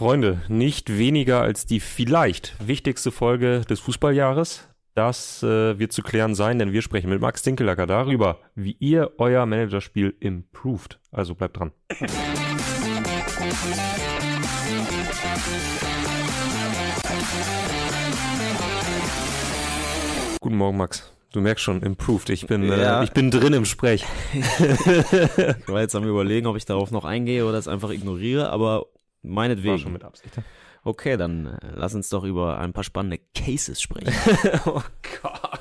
Freunde, nicht weniger als die vielleicht wichtigste Folge des Fußballjahres. Das äh, wird zu klären sein, denn wir sprechen mit Max Dinkelacker darüber, wie ihr euer Managerspiel improved. Also bleibt dran. Guten Morgen, Max. Du merkst schon, improved. Ich bin, äh, Ja. äh, ich bin drin im Sprech. Ich war jetzt am überlegen, ob ich darauf noch eingehe oder es einfach ignoriere, aber War meinetwegen. schon mit Absicht. Okay, dann äh, lass uns doch über ein paar spannende Cases sprechen. oh Gott.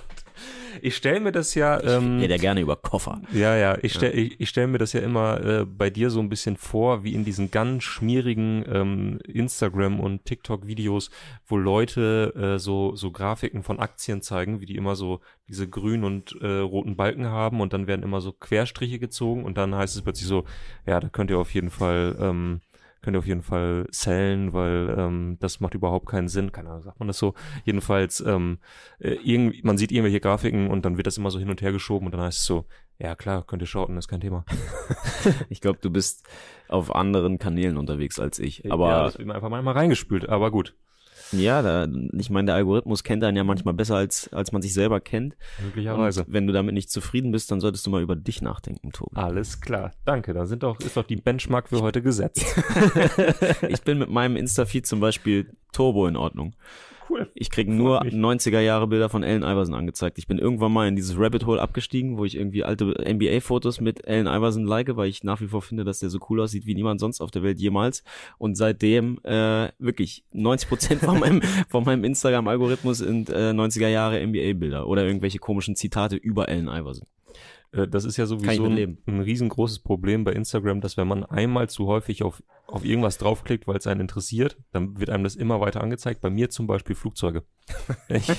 Ich stelle mir das ja. Ähm, Ich rede ja gerne über Koffer. Ja, ja, ich stelle ich, ich stell mir das ja immer äh, bei dir so ein bisschen vor, wie in diesen ganz schmierigen ähm, Instagram- und TikTok-Videos, wo Leute äh, so, so Grafiken von Aktien zeigen, wie die immer so diese grünen und äh, roten Balken haben und dann werden immer so Querstriche gezogen und dann heißt es plötzlich so, ja, da könnt ihr auf jeden Fall, ähm, könnt ihr auf jeden Fall sellen, weil ähm, das macht überhaupt keinen Sinn. Keine Ahnung, sagt man das so. Jedenfalls, ähm, äh, irgendwie, man sieht irgendwelche Grafiken und dann wird das immer so hin und her geschoben und dann heißt es so, ja klar, könnt ihr shorten, ist kein Thema. Ich glaube, du bist auf anderen Kanälen unterwegs als ich. ja, Aber das wird mir einfach mal reingespült, aber gut. Ja, da, ich meine, der Algorithmus kennt einen ja manchmal besser, als, als man sich selber kennt. Möglicherweise. Und wenn du damit nicht zufrieden bist, dann solltest du mal über dich nachdenken, Tobi. Alles klar, danke. Da sind doch, ist doch die Benchmark für heute gesetzt. Ich bin mit meinem Insta-Feed zum Beispiel Turbo in Ordnung. Cool. Ich krieg nur mich. 90er Jahre Bilder von Allen Iverson angezeigt. Ich bin irgendwann mal in dieses Rabbit Hole abgestiegen, wo ich irgendwie alte NBA-Fotos mit Allen Iverson like, weil ich nach wie vor finde, dass der so cool aussieht wie niemand sonst auf der Welt jemals. Und seitdem äh, wirklich 90 Prozent von meinem von meinem Instagram-Algorithmus sind äh, 90er Jahre NBA-Bilder oder irgendwelche komischen Zitate über Allen Iverson. Äh, Das ist ja sowieso ein, ein riesengroßes Problem bei Instagram, dass wenn man einmal zu häufig auf, auf irgendwas draufklickt, weil es einen interessiert, dann wird einem das immer weiter angezeigt. Bei mir zum Beispiel Flugzeuge. Ich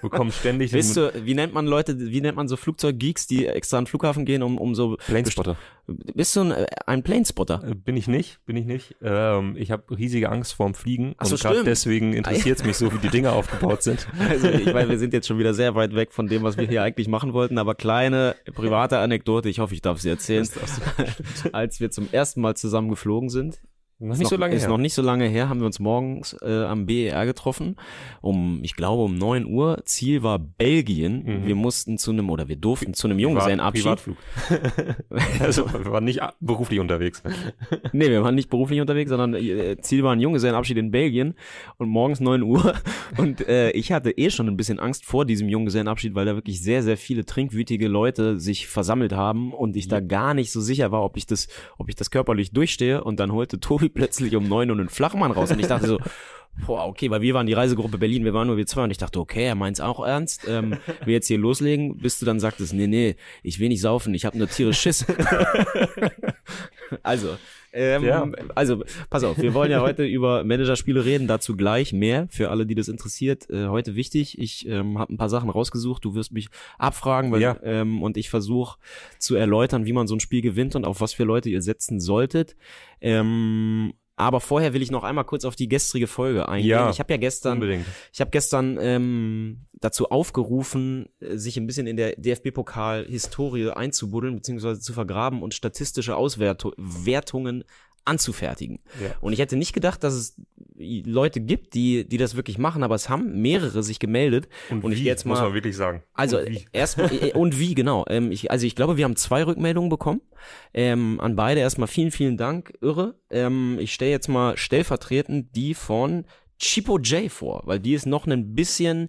bekomme ständig Bist du, wie nennt man Leute, wie nennt man so Flugzeuggeeks, die extra an den Flughafen gehen, um, um so Planespotter. Bist du ein, äh, ein Planespotter? Äh, Bin ich nicht, bin ich nicht. Ähm, ich habe riesige Angst vorm Fliegen Ach so, und gerade deswegen interessiert es mich so, wie die Dinger aufgebaut sind. Also ich meine, wir sind jetzt schon wieder sehr weit weg von dem, was wir hier eigentlich machen wollten, aber kleine private Anekdote, ich hoffe, ich darf sie erzählen. Als wir zum ersten Mal zusammen geflogen sind, Noch nicht noch, so lange ist her. noch nicht so lange her, haben wir uns morgens äh, am BER getroffen, um, ich glaube, um 9 Uhr. Ziel war Belgien. Mhm. Wir mussten zu einem, oder wir durften zu einem Junggesellenabschied. Privatflug. also wir waren nicht beruflich unterwegs. Nee, wir waren nicht beruflich unterwegs, sondern äh, Ziel war ein Junggesellenabschied in Belgien und morgens 9 Uhr. Und äh, ich hatte eh schon ein bisschen Angst vor diesem Junggesellenabschied, weil da wirklich sehr, sehr viele trinkwütige Leute sich versammelt haben und ich da gar nicht so sicher war, ob ich das, ob ich das körperlich durchstehe. Und dann holte Tobi plötzlich um 9 Uhr einen Flachmann raus und ich dachte so, Boah, okay, weil wir waren die Reisegruppe Berlin, wir waren nur wir zwei und ich dachte, okay, er meint's auch ernst. Ähm, wir jetzt hier loslegen, bis du dann sagtest, nee, nee, ich will nicht saufen, ich habe nur tierisch Schiss. also, ähm, Ja. also pass auf, wir wollen ja heute über Managerspiele reden, dazu gleich mehr für alle, die das interessiert. Äh, heute wichtig, ich ähm, habe ein paar Sachen rausgesucht, du wirst mich abfragen, weil, Ja. ähm, und ich versuche zu erläutern, wie man so ein Spiel gewinnt und auf was für Leute ihr setzen solltet. Ähm, aber vorher will ich noch einmal kurz auf die gestrige Folge eingehen. Ja, ich habe ja gestern Unbedingt. ich habe gestern ähm, dazu aufgerufen, äh, sich ein bisschen in der DFB-Pokal-Historie einzubuddeln bzw. zu vergraben und statistische Auswertungen anzufertigen. Ja. Und ich hätte nicht gedacht, dass es Leute gibt, die, die das wirklich machen, aber es haben mehrere sich gemeldet. Und, ich wie, gehe jetzt muss mal man wirklich sagen. also Und erstmal äh, und wie genau? Ähm, ich, also ich glaube, wir haben zwei Rückmeldungen bekommen. Ähm, an beide erstmal vielen, vielen Dank. Irre. Ähm, ich stelle jetzt mal stellvertretend die von Chipo J vor, weil die ist noch ein bisschen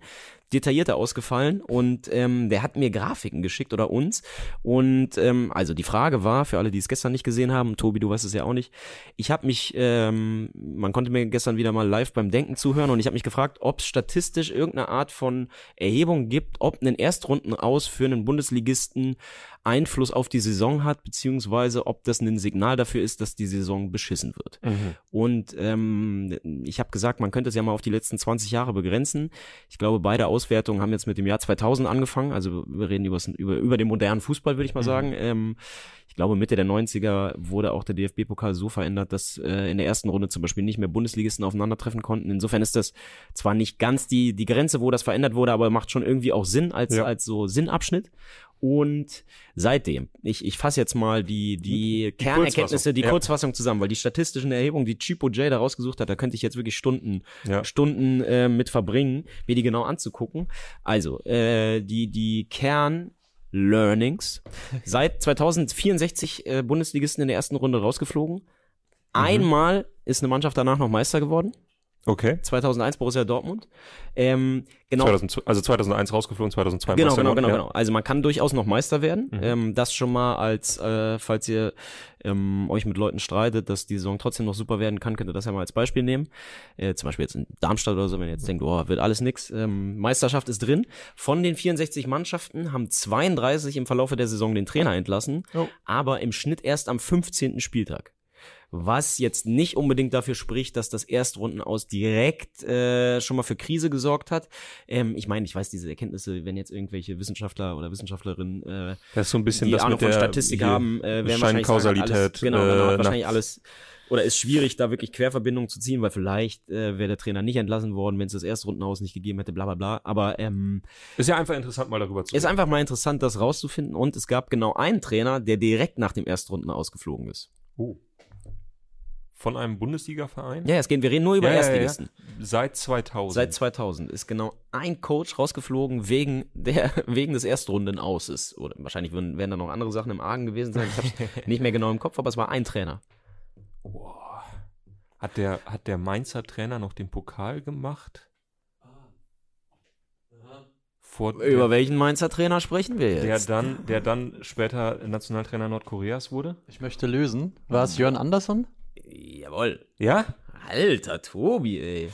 detaillierter ausgefallen und ähm, der hat mir Grafiken geschickt oder uns und ähm, also die Frage war für alle, die es gestern nicht gesehen haben, Tobi, du weißt es ja auch nicht, ich habe mich, ähm, man konnte mir gestern wieder mal live beim Denken zuhören und ich habe mich gefragt, ob es statistisch irgendeine Art von Erhebung gibt, ob ein Erstrunden aus für einen Bundesligisten Einfluss auf die Saison hat, beziehungsweise ob das ein Signal dafür ist, dass die Saison beschissen wird. Mhm. Und ähm, ich habe gesagt, man könnte es ja mal auf die letzten 20 Jahre begrenzen. Ich glaube, beide Auswertungen haben jetzt mit dem Jahr 2000 angefangen. Also wir reden übers, über, über den modernen Fußball, würde ich mal Mhm. sagen. Ähm, ich glaube, Mitte der 90er wurde auch der DFB-Pokal so verändert, dass äh, in der ersten Runde zum Beispiel nicht mehr Bundesligisten aufeinandertreffen konnten. Insofern ist das zwar nicht ganz die, die Grenze, wo das verändert wurde, aber macht schon irgendwie auch Sinn als, Ja. als so Sinnabschnitt. Und seitdem, ich, ich fasse jetzt mal die, die, die Kernerkenntnisse, die ja. Kurzfassung zusammen, weil die statistischen Erhebungen, die Chipo J da rausgesucht hat, da könnte ich jetzt wirklich Stunden, Ja. Stunden äh, mit verbringen, mir die genau anzugucken. Also, äh, die, die Kern Learnings. Seit 2064 äh, Bundesligisten in der ersten Runde rausgeflogen. Einmal ist eine Mannschaft danach noch Meister geworden. Okay. 2001 Borussia Dortmund. Ähm, genau, 2000, also 2001 rausgeflogen, 2002 Genau, Meister genau, genau, ja. genau. Also man kann durchaus noch Meister werden. Mhm. Ähm, das schon mal als, äh, falls ihr ähm, euch mit Leuten streitet, dass die Saison trotzdem noch super werden kann, könnt ihr das ja mal als Beispiel nehmen. Äh, zum Beispiel jetzt in Darmstadt oder so, wenn ihr jetzt denkt, oh, wird alles nix. Ähm, Meisterschaft ist drin. Von den 64 Mannschaften haben 32 im Verlaufe der Saison den Trainer entlassen, Oh. aber im Schnitt erst am 15. Spieltag. Was jetzt nicht unbedingt dafür spricht, dass das Erstrundenaus direkt äh, schon mal für Krise gesorgt hat. Ähm, ich meine, ich weiß diese Erkenntnisse, wenn jetzt irgendwelche Wissenschaftler oder Wissenschaftlerinnen äh, Das so ein bisschen die das Ahnung mit der von Statistik haben, äh, werden wahrscheinlich sagen, alles, genau, genau, äh, hat wahrscheinlich alles oder ist schwierig, da wirklich Querverbindungen zu ziehen, weil vielleicht äh, wäre der Trainer nicht entlassen worden, wenn es das Erstrundenhaus nicht gegeben hätte, bla bla bla. Aber ähm, ist ja einfach interessant, mal darüber zu ist einfach mal interessant, das rauszufinden. Und es gab genau einen Trainer, der direkt nach dem Erstrunden ausgeflogen ist. Oh. Von einem Bundesliga-Verein? Ja, es geht, wir reden nur über Ja, ja, ja. Erstligisten. Seit 2000. Seit 2000 ist genau ein Coach rausgeflogen wegen der wegen des Erstrunden auses. Oder wahrscheinlich würden, wären da noch andere Sachen im Argen gewesen sein. Ich habe nicht mehr genau im Kopf, aber es war ein Trainer. Boah. Hat der, hat der Mainzer Trainer noch den Pokal gemacht? Vor Über welchen Mainzer Trainer sprechen wir der jetzt? dann, der dann später Nationaltrainer Nordkoreas wurde? Ich möchte lösen. War es Jörn Andersson? Jawohl. Ja? Alter Tobi, ey.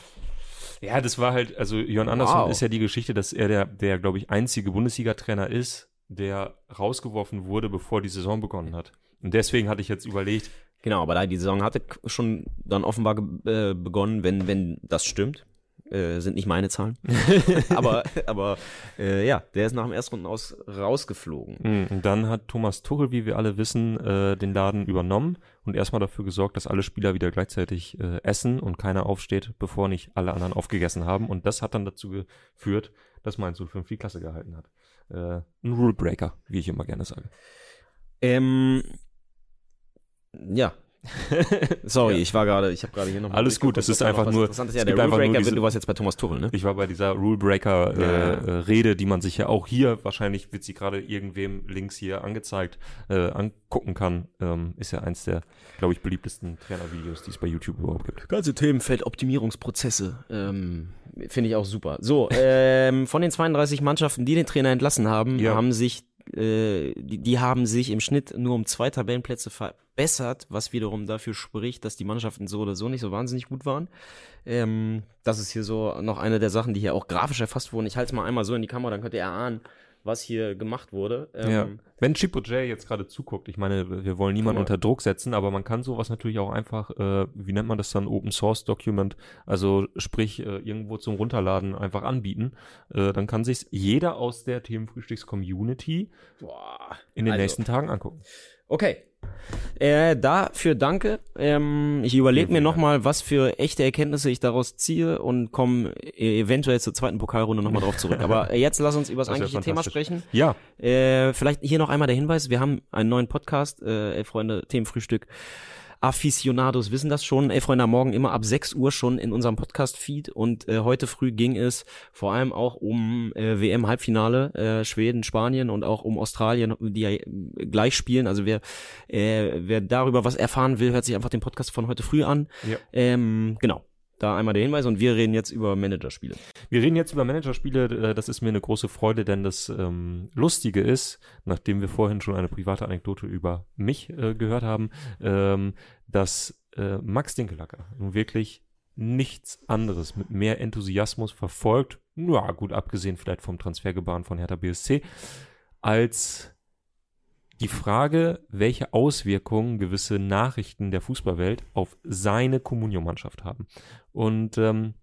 Ja, das war halt, also Jörn Andersson Wow. ist ja die Geschichte, dass er der, der glaube ich, einzige Bundesliga-Trainer ist, der rausgeworfen wurde, bevor die Saison begonnen hat. Und deswegen hatte ich jetzt überlegt, Genau, aber da die Saison hatte schon dann offenbar äh, begonnen, wenn wenn das stimmt. Äh, sind nicht meine Zahlen. aber aber äh, ja, der ist nach dem Erstrunden aus rausgeflogen. mh, und dann hat Thomas Tuchel, wie wir alle wissen, äh, den Laden übernommen und erstmal dafür gesorgt, dass alle Spieler wieder gleichzeitig äh, essen und keiner aufsteht, bevor nicht alle anderen aufgegessen haben. Und das hat dann dazu geführt, dass Mainz 05 die Klasse gehalten hat. Äh, ein Rule Breaker, wie ich immer gerne sage. Ähm, ja. Sorry, Ja. ich war gerade, ich habe gerade hier noch Alles gut, es ist einfach nur- Interessantes ist. Ja, es der gibt einfach nur Rulebreaker, diese- du warst jetzt bei Thomas Tuchel, ne? Ich war bei dieser Rule Breaker äh, Ja. Rede, die man sich ja auch hier, wahrscheinlich wird sie gerade irgendwem links hier angezeigt, äh, angucken kann. Ähm, ist ja eins der, glaube ich, beliebtesten Trainervideos, die es bei YouTube überhaupt gibt. Ganze Themenfeld Optimierungsprozesse. Ähm, Finde ich auch super. So, ähm, von den 32 Mannschaften, die den Trainer entlassen haben, Ja. haben sich, äh, die, die haben sich im Schnitt nur um zwei Tabellenplätze verbessert, was wiederum dafür spricht, dass die Mannschaften so oder so nicht so wahnsinnig gut waren. Ähm, das ist hier so noch eine der Sachen, die hier auch grafisch erfasst wurden. Ich halte es mal einmal so in die Kamera, dann könnt ihr erahnen, was hier gemacht wurde. Ähm, ja. Wenn Chipo J jetzt gerade zuguckt, ich meine, wir wollen niemanden unter Druck setzen, aber man kann sowas natürlich auch einfach, äh, wie nennt man das dann, Open Source Document, also sprich äh, irgendwo zum Runterladen einfach anbieten. Äh, dann kann sich jeder aus der Themenfrühstücks-Community in den Also, nächsten Tagen angucken. Okay. Äh, dafür danke. Ähm, ich überlege mir nochmal, was für echte Erkenntnisse ich daraus ziehe und komme äh, eventuell zur zweiten Pokalrunde nochmal drauf zurück. Aber äh, jetzt lass uns über das eigentliche Thema sprechen. Ja, Äh, vielleicht hier noch einmal der Hinweis, wir haben einen neuen Podcast, äh, Freunde, Themenfrühstück. Aficionados wissen das schon. Elf Freunde am Morgen immer ab 6 Uhr schon in unserem Podcast-Feed. Und äh, heute früh ging es vor allem auch um äh, WM-Halbfinale, äh, Schweden, Spanien und auch um Australien, die ja äh, gleich spielen. Also wer, äh, wer darüber was erfahren will, hört sich einfach den Podcast von heute früh an. Ja. Ähm, genau. Da einmal der Hinweis und wir reden jetzt über Managerspiele. Wir reden jetzt über Managerspiele. äh, Das ist mir eine große Freude, denn das ähm, Lustige ist, nachdem wir vorhin schon eine private Anekdote über mich äh, gehört haben, ähm, dass äh, Max Dinkelacker nun wirklich nichts anderes mit mehr Enthusiasmus verfolgt, ja gut, abgesehen vielleicht vom Transfergebaren von Hertha BSC, als die Frage, welche Auswirkungen gewisse Nachrichten der Fußballwelt auf seine Communio-Mannschaft haben. Und ähm,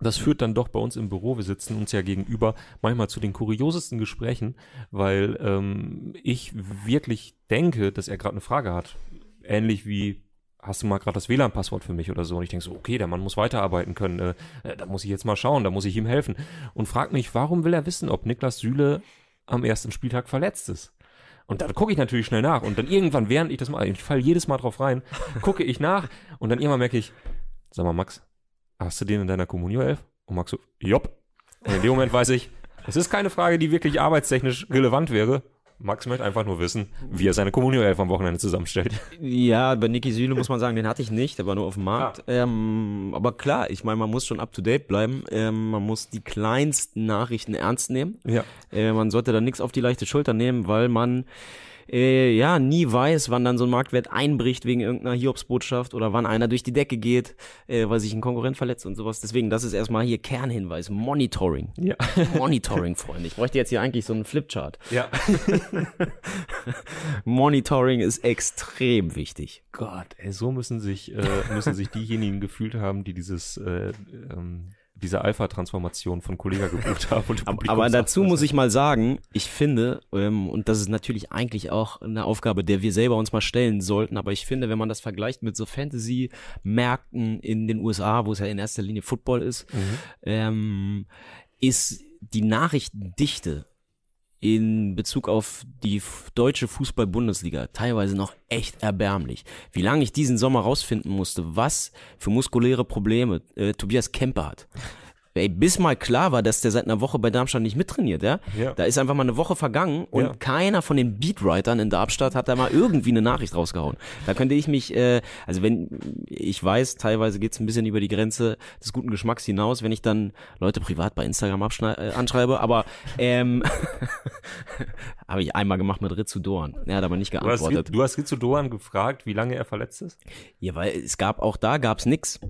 das führt dann doch bei uns im Büro, wir sitzen uns ja gegenüber, manchmal zu den kuriosesten Gesprächen, weil ähm, ich wirklich denke, dass er gerade eine Frage hat. Ähnlich wie, hast du mal gerade das WLAN-Passwort für mich oder so? Und ich denke so, okay, der Mann muss weiterarbeiten können, äh, äh, da muss ich jetzt mal schauen, da muss ich ihm helfen. Und frag mich, warum will er wissen, ob Niklas Süle am ersten Spieltag verletzt ist. Und dann gucke ich natürlich schnell nach. Und dann irgendwann, während ich das mache, ich falle jedes Mal drauf rein, gucke ich nach und dann irgendwann merke ich, sag mal, Max, hast du den in deiner Communio 11? Und Max so, jopp. Und in dem Moment weiß ich, es ist keine Frage, die wirklich arbeitstechnisch relevant wäre. Max möchte einfach nur wissen, wie er seine Communio 11 am Wochenende zusammenstellt. Ja, bei Niki Süle muss man sagen, den hatte ich nicht, der war nur auf dem Markt. Ähm, aber klar, ich meine, man muss schon up to date bleiben. Ähm, man muss die kleinsten Nachrichten ernst nehmen. Ja. Äh, man sollte da nichts auf die leichte Schulter nehmen, weil man äh, ja nie weiß, wann dann so ein Marktwert einbricht wegen irgendeiner Hiobsbotschaft oder wann einer durch die Decke geht, äh, weil sich ein Konkurrent verletzt und sowas. Deswegen, das ist erstmal hier Kernhinweis. Monitoring. Ja. Monitoring, Freunde. Ich bräuchte jetzt hier eigentlich so einen Flipchart. Ja. Monitoring ist extrem wichtig. Gott, ey, so müssen sich, äh, müssen sich diejenigen gefühlt haben, die dieses, äh, ähm, diese Alpha-Transformation von Kollega gebucht Aber, aber dazu muss ich mal sagen, ich finde, ähm, und das ist natürlich eigentlich auch eine Aufgabe, der wir selber uns mal stellen sollten, aber ich finde, wenn man das vergleicht mit so Fantasy-Märkten in den USA, wo es ja in erster Linie Football ist, Mhm. ähm, ist die Nachrichtendichte in Bezug auf die deutsche Fußball-Bundesliga teilweise noch echt erbärmlich. Wie lange ich diesen Sommer rausfinden musste, was für muskuläre Probleme äh, Tobias Kemper hat. Ey, bis mal klar war, dass der seit einer Woche bei Darmstadt nicht mittrainiert, ja? Ja. Da ist einfach mal eine Woche vergangen und Ja. keiner von den Beatwritern in Darmstadt hat da mal irgendwie eine Nachricht rausgehauen. Da könnte ich mich, äh, also wenn, ich weiß, teilweise geht's ein bisschen über die Grenze des guten Geschmacks hinaus, wenn ich dann Leute privat bei Instagram äh, anschreibe, aber ähm, habe ich einmal gemacht mit Ritzu Dorn. Er hat aber nicht Du hast, geantwortet. du hast Rizzo Doan gefragt, wie lange er verletzt ist? Ja, weil es gab auch da gab's nix.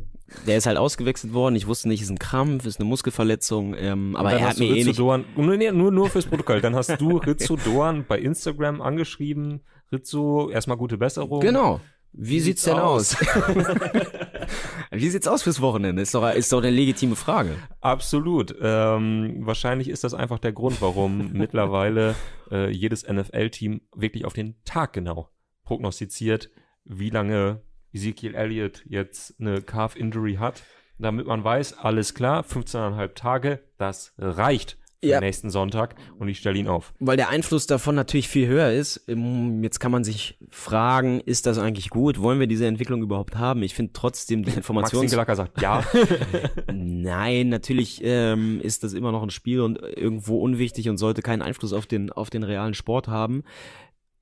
Der ist halt ausgewechselt worden. Ich wusste nicht, ist ein Krampf, ist eine Muskelverletzung. Ähm, aber er hat mir eh nicht. Doan, nur, nee, nur, nur fürs Protokoll, dann hast du Rizzo Doan bei Instagram angeschrieben. Rizzo, erstmal gute Besserung. Genau. Wie, sieht's denn aus? Wie sieht's aus fürs Wochenende? Ist doch, ist doch eine legitime Frage. Absolut. Ähm, wahrscheinlich ist das einfach der Grund, warum mittlerweile äh, jedes NFL-Team wirklich auf den Tag genau prognostiziert, wie lange Ezekiel Elliott jetzt eine Calf-Injury hat, damit man weiß, alles klar, 15,5 Tage, das reicht für Ja. nächsten Sonntag und ich stelle ihn auf. Weil der Einfluss davon natürlich viel höher ist. Ähm, Jetzt kann man sich fragen, ist das eigentlich gut? Wollen wir diese Entwicklung überhaupt haben? Ich finde trotzdem die Max Informations... Sinkelacker sagt ja. Nein, natürlich ähm, ist das immer noch ein Spiel und irgendwo unwichtig und sollte keinen Einfluss auf den, auf den realen Sport haben.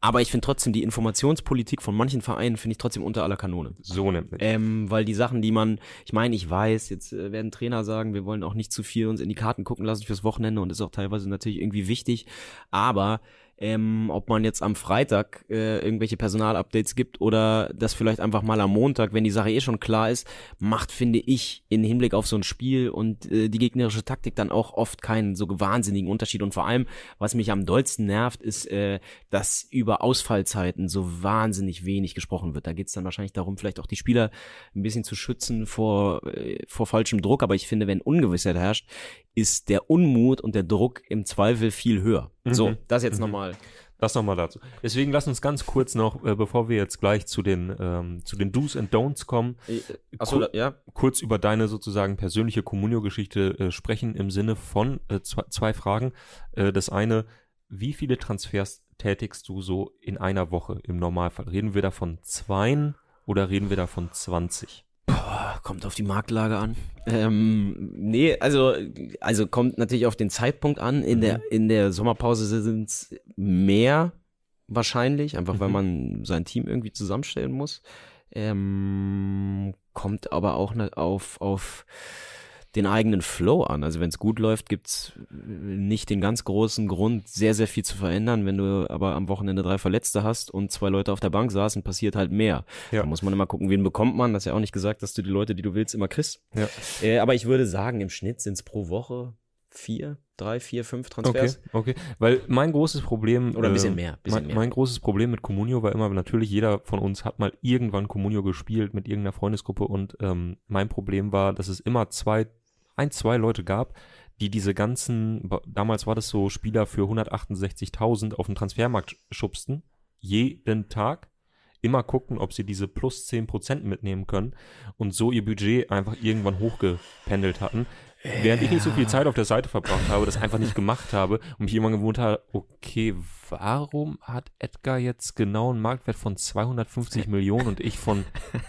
Aber ich finde trotzdem die Informationspolitik von manchen Vereinen finde ich trotzdem unter aller Kanone. so nämlich. Ähm, weil die Sachen, die man, ich meine, ich weiß, jetzt äh, werden Trainer sagen, wir wollen auch nicht zu viel uns in die Karten gucken lassen fürs Wochenende und ist auch teilweise natürlich irgendwie wichtig. Aber ähm, ob man jetzt am Freitag äh, irgendwelche Personalupdates gibt oder das vielleicht einfach mal am Montag, wenn die Sache eh schon klar ist, macht, finde ich, in Hinblick auf so ein Spiel und äh, die gegnerische Taktik dann auch oft keinen so wahnsinnigen Unterschied. Und vor allem, was mich am dollsten nervt, ist, äh, dass über Ausfallzeiten so wahnsinnig wenig gesprochen wird. Da geht es dann wahrscheinlich darum, vielleicht auch die Spieler ein bisschen zu schützen vor, äh, vor falschem Druck. Aber ich finde, wenn Ungewissheit herrscht, ist der Unmut und der Druck im Zweifel viel höher. So, das jetzt nochmal. Das nochmal dazu. Deswegen lass uns ganz kurz noch, äh, bevor wir jetzt gleich zu den, ähm, zu den Do's and Don'ts kommen, Achso, Cool. ja. kurz über deine sozusagen persönliche Communio-Geschichte äh, sprechen im Sinne von äh, zwei, zwei Fragen. Äh, das eine, wie viele Transfers tätigst du so in einer Woche im Normalfall? Reden wir da von zweien oder reden wir da von 20? Boah, kommt auf die Marktlage an. Ähm, nee, also, also kommt natürlich auf den Zeitpunkt an. In der, in der Sommerpause sind es mehr wahrscheinlich, einfach weil Mhm. man sein Team irgendwie zusammenstellen muss. Ähm, kommt aber auch ne, auf, auf den eigenen Flow an. Also wenn es gut läuft, gibt's nicht den ganz großen Grund, sehr, sehr viel zu verändern. Wenn du aber am Wochenende drei Verletzte hast und zwei Leute auf der Bank saßen, passiert halt mehr. Ja. Da muss man immer gucken, wen bekommt man. Das ist ja auch nicht gesagt, dass du die Leute, die du willst, immer kriegst. Ja. Äh, aber ich würde sagen, im Schnitt sind es pro Woche vier, drei, vier, fünf Okay, Transfers. okay. Weil mein großes Problem. Oder ein bisschen ähm, mehr, bisschen mein, mehr. mein großes Problem mit Comunio war immer, natürlich jeder von uns hat mal irgendwann Comunio gespielt mit irgendeiner Freundesgruppe und ähm, mein Problem war, dass es immer zwei, ein, zwei Leute gab, die diese ganzen, damals war das so Spieler für 168.000 auf den Transfermarkt schubsten, jeden Tag, immer gucken, ob sie diese plus 10% mitnehmen können und so ihr Budget einfach irgendwann hochgependelt hatten. Während ich nicht so viel Zeit auf der Seite verbracht habe, das einfach nicht gemacht habe und mich immer gewohnt habe, okay, warum hat Edgar jetzt genau einen Marktwert von 250 Millionen und ich von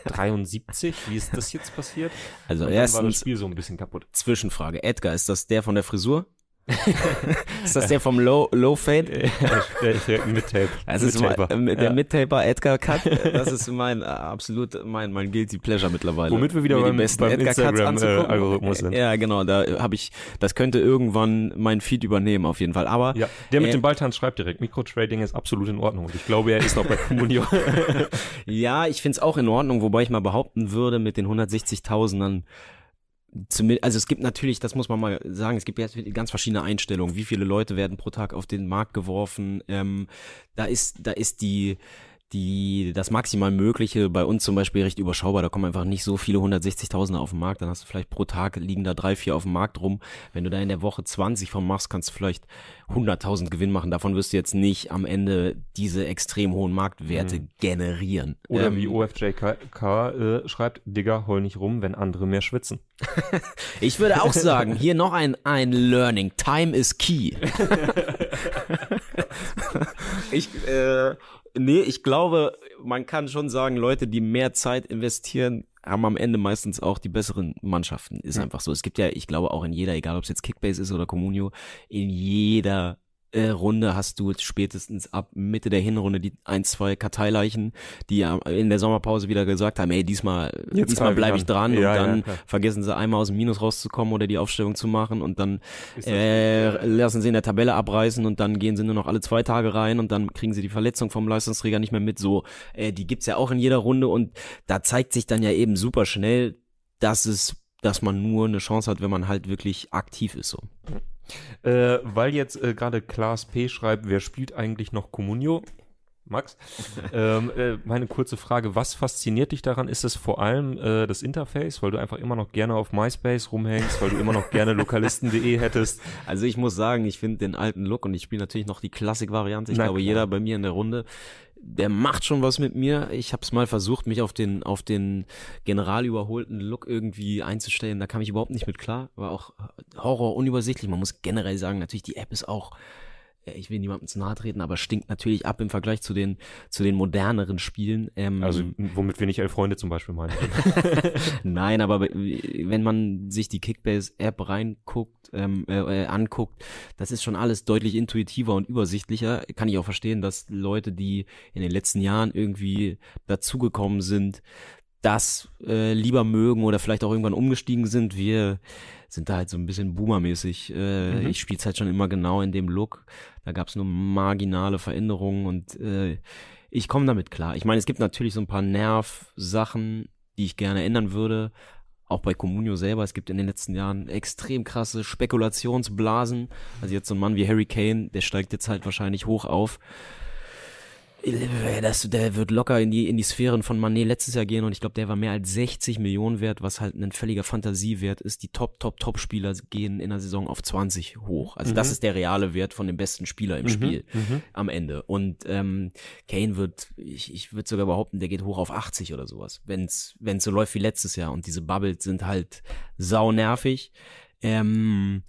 73? Wie ist das jetzt passiert? Also dann war das erstens, Spiel so ein bisschen kaputt. Zwischenfrage. Edgar, ist das der von der Frisur? ist das der vom Low, Low Fade? der ist ein Mid-Tape. Das ist Mid-Taper. mein, äh, der Ja. Mid-Taper Edgar Cut. Das ist mein äh, absolut mein mein guilty pleasure mittlerweile. Womit wir wieder Mir beim- besten beim Instagram, äh, Algorithmus sind. Ja, genau, da habe ich das könnte irgendwann mein Feed übernehmen auf jeden Fall, aber Ja, der mit Äh, dem Balltanz schreibt direkt, Mikrotrading ist absolut in Ordnung und ich glaube, er ist noch bei Comunio. Ja, ich find's auch in Ordnung, wobei ich mal behaupten würde, mit den 160.000ern Zumindest, also es gibt natürlich, das muss man mal sagen, es gibt ganz verschiedene Einstellungen. Wie viele Leute werden pro Tag auf den Markt geworfen? Ähm, da ist, da ist die, die, das maximal Mögliche bei uns zum Beispiel recht überschaubar. Da kommen einfach nicht so viele 160.000 auf den Markt. Dann hast du vielleicht pro Tag liegen da drei, vier auf dem Markt rum. Wenn du da in der Woche 20 von machst, kannst du vielleicht 100.000 Gewinn machen. Davon wirst du jetzt nicht am Ende diese extrem hohen Marktwerte generieren. Oder Ähm, wie OFJK äh, schreibt, Digga, heul nicht rum, wenn andere mehr schwitzen. Ich würde auch sagen, hier noch ein, ein Learning. Time is key. ich, äh, nee, ich glaube, man kann schon sagen, Leute, die mehr Zeit investieren, haben am Ende meistens auch die besseren Mannschaften. Ist einfach so. Es gibt ja, ich glaube, auch in jeder, egal ob es jetzt Kickbase ist oder Comunio, in jeder Runde hast du spätestens ab Mitte der Hinrunde die ein, zwei Karteileichen, die ja in der Sommerpause wieder gesagt haben, ey, diesmal, Jetzt diesmal bleibe ich dran Ja, und ja, dann klar. vergessen sie einmal aus dem Minus rauszukommen oder die Aufstellung zu machen und dann äh, lassen sie in der Tabelle abreißen und dann gehen sie nur noch alle zwei Tage rein und dann kriegen sie die Verletzung vom Leistungsträger nicht mehr mit. So, äh, die gibt's ja auch in jeder Runde und da zeigt sich dann ja eben super schnell, dass es, dass man nur eine Chance hat, wenn man halt wirklich aktiv ist. So. Äh, weil jetzt äh, gerade Klaas P. schreibt, wer spielt eigentlich noch Comunio? Max, ähm, äh, meine kurze Frage, was fasziniert dich daran? Ist es vor allem äh, das Interface, weil du einfach immer noch gerne auf MySpace rumhängst, weil du immer noch gerne lokalisten.de hättest? Also ich muss sagen, ich finde den alten Look und ich spiele natürlich noch die Klassik-Variante. Ich Na glaube, klar. jeder bei mir in der Runde, der macht schon was mit mir. Ich habe es mal versucht, mich auf den auf den general überholten Look irgendwie einzustellen. Da kam ich überhaupt nicht mit klar. War auch Horror unübersichtlich. Man muss generell sagen, natürlich die App ist auch ich will niemandem zu nahe treten, aber stinkt natürlich ab im Vergleich zu den zu den moderneren Spielen. Ähm, Also, womit wir nicht elf Freunde zum Beispiel meinen. Nein, aber wenn man sich die Kickbase-App reinguckt, ähm, äh, äh, anguckt, das ist schon alles deutlich intuitiver und übersichtlicher. Kann ich auch verstehen, dass Leute, die in den letzten Jahren irgendwie dazugekommen sind, das äh, lieber mögen oder vielleicht auch irgendwann umgestiegen sind. Wir sind da halt so ein bisschen boomermäßig. Äh, Mhm. Ich spiele halt schon immer genau in dem Look. Da gab es nur marginale Veränderungen und äh, ich komme damit klar. Ich meine, es gibt natürlich so ein paar Nerv-Sachen, die ich gerne ändern würde. Auch bei Comunio selber, es gibt in den letzten Jahren extrem krasse Spekulationsblasen. Also jetzt so ein Mann wie Harry Kane, der steigt jetzt halt wahrscheinlich hoch auf. Das, der wird locker in die, in die Sphären von Manet letztes Jahr gehen und ich glaube, der war mehr als 60 Millionen wert, was halt ein völliger Fantasiewert ist. Die Top, Top, Top-Spieler gehen in der Saison auf 20 hoch. Also das Mhm. ist der reale Wert von dem besten Spieler im Spiel Mhm. am Ende. Und ähm, Kane wird, ich, ich würde sogar behaupten, der geht hoch auf 80 oder sowas, wenn's wenn's so läuft wie letztes Jahr. Und diese Bubbles sind halt sau nervig. Ähm,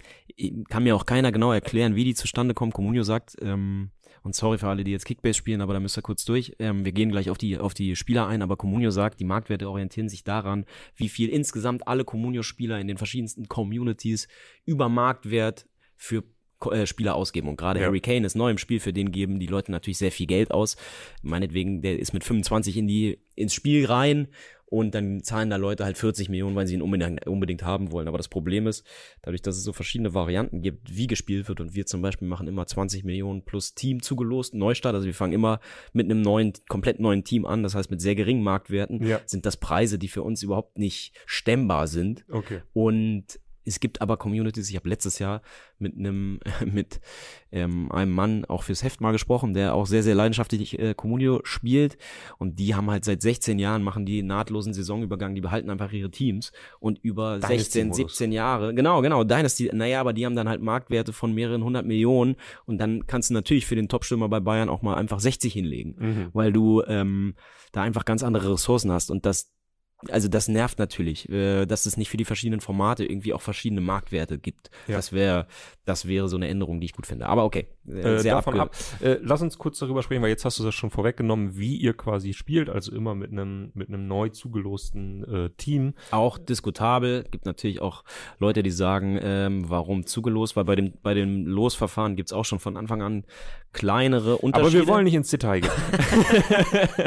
kann mir auch keiner genau erklären, wie die zustande kommen. Comunio sagt, ähm, und sorry für alle, die jetzt Kickbase spielen, aber da müsst ihr kurz durch. Ähm, wir gehen gleich auf die, auf die Spieler ein, aber Comunio sagt, die Marktwerte orientieren sich daran, wie viel insgesamt alle Comunio-Spieler in den verschiedensten Communities über Marktwert für äh, Spieler ausgeben. Und gerade Ja. Harry Kane ist neu im Spiel, für den geben die Leute natürlich sehr viel Geld aus. Meinetwegen, der ist mit 25 in die, ins Spiel rein und dann zahlen da Leute halt 40 Millionen, weil sie ihn unbedingt, unbedingt haben wollen. Aber das Problem ist, dadurch, dass es so verschiedene Varianten gibt, wie gespielt wird und wir zum Beispiel machen immer 20 Millionen plus Team zugelost, Neustart, also wir fangen immer mit einem neuen, komplett neuen Team an, das heißt mit sehr geringen Marktwerten, Ja. sind das Preise, die für uns überhaupt nicht stemmbar sind. Okay. Und es gibt aber Communities, ich habe letztes Jahr mit einem mit ähm, einem Mann auch fürs Heft mal gesprochen, der auch sehr, sehr leidenschaftlich äh, Communio spielt. Und die haben halt seit 16 Jahren, machen die nahtlosen Saisonübergang, die behalten einfach ihre Teams. Und über 16, Dynasty-Modus. 17 Jahre, genau, genau, Dynasty, naja, aber die haben dann halt Marktwerte von mehreren hundert Millionen. Und dann kannst du natürlich für den Topstürmer bei Bayern auch mal einfach 60 hinlegen Mhm. weil du ähm, da einfach ganz andere Ressourcen hast. Und das also das nervt natürlich, äh, dass es nicht für die verschiedenen Formate irgendwie auch verschiedene Marktwerte gibt. Ja. Das wäre, das wäre so eine Änderung, die ich gut finde. Aber okay, äh, Äh, sehr davon abge ab. Äh, lass uns kurz darüber sprechen, weil jetzt hast du das schon vorweggenommen, wie ihr quasi spielt, also immer mit einem mit einem neu zugelosten äh, Team. auch diskutabel. Gibt natürlich auch Leute, die sagen, ähm, warum zugelost, weil bei dem bei dem Losverfahren gibt's auch schon von Anfang an kleinere Unterschiede. Aber wir wollen nicht ins Detail gehen.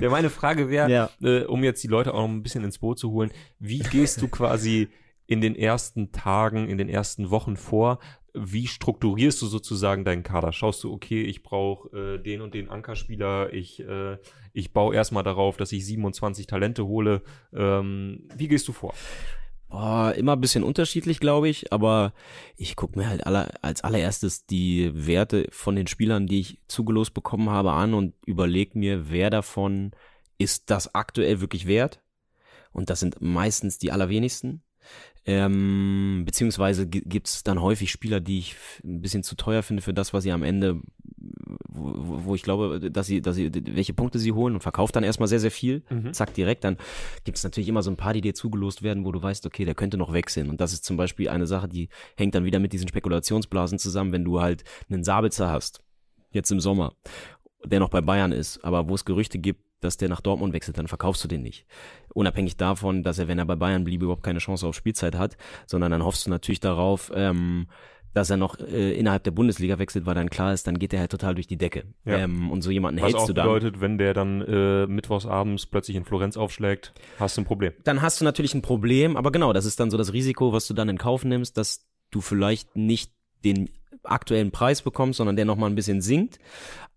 ja, meine Frage wäre, Ja. äh, um jetzt die Leute auch noch ein bisschen ins Boot zu holen, wie gehst du quasi in den ersten Tagen, in den ersten Wochen vor? Wie strukturierst du sozusagen deinen Kader? Schaust du, okay, ich brauche äh, den und den Ankerspieler, ich, äh, ich baue erstmal darauf, dass ich 27 Talente hole. Ähm, wie gehst du vor? Boah, immer ein bisschen unterschiedlich, glaube ich, aber ich gucke mir halt aller, als allererstes die Werte von den Spielern, die ich zugelost bekommen habe, an und überlege mir, wer davon ist das aktuell wirklich wert. Und das sind meistens die allerwenigsten. Ähm, beziehungsweise gi- gibt's dann häufig Spieler, die ich ein bisschen zu teuer finde für das, was sie am Ende, wo, wo- ich glaube, dass sie, dass sie, welche Punkte sie holen und verkauft dann erstmal sehr, sehr viel. Mhm. Zack, direkt. Dann gibt's natürlich immer so ein paar, die dir zugelost werden, wo du weißt, okay, der könnte noch wechseln. Und das ist zum Beispiel eine Sache, die hängt dann wieder mit diesen Spekulationsblasen zusammen, wenn du halt einen Sabitzer hast, jetzt im Sommer, der noch bei Bayern ist, aber wo es Gerüchte gibt, dass der nach Dortmund wechselt, dann verkaufst du den nicht. Unabhängig davon, dass er, wenn er bei Bayern bliebe, überhaupt keine Chance auf Spielzeit hat, sondern dann hoffst du natürlich darauf, ähm, dass er noch äh, innerhalb der Bundesliga wechselt, weil dann klar ist, dann geht er halt total durch die Decke. Ja. Ähm, und so jemanden Was hältst du dann. bedeutet, wenn der dann äh, mittwochsabends plötzlich in Florenz aufschlägt, hast du ein Problem. dann hast du natürlich ein Problem, aber genau, das ist dann so das Risiko, was du dann in Kauf nimmst, dass du vielleicht nicht den aktuellen Preis bekommst, sondern der nochmal ein bisschen sinkt.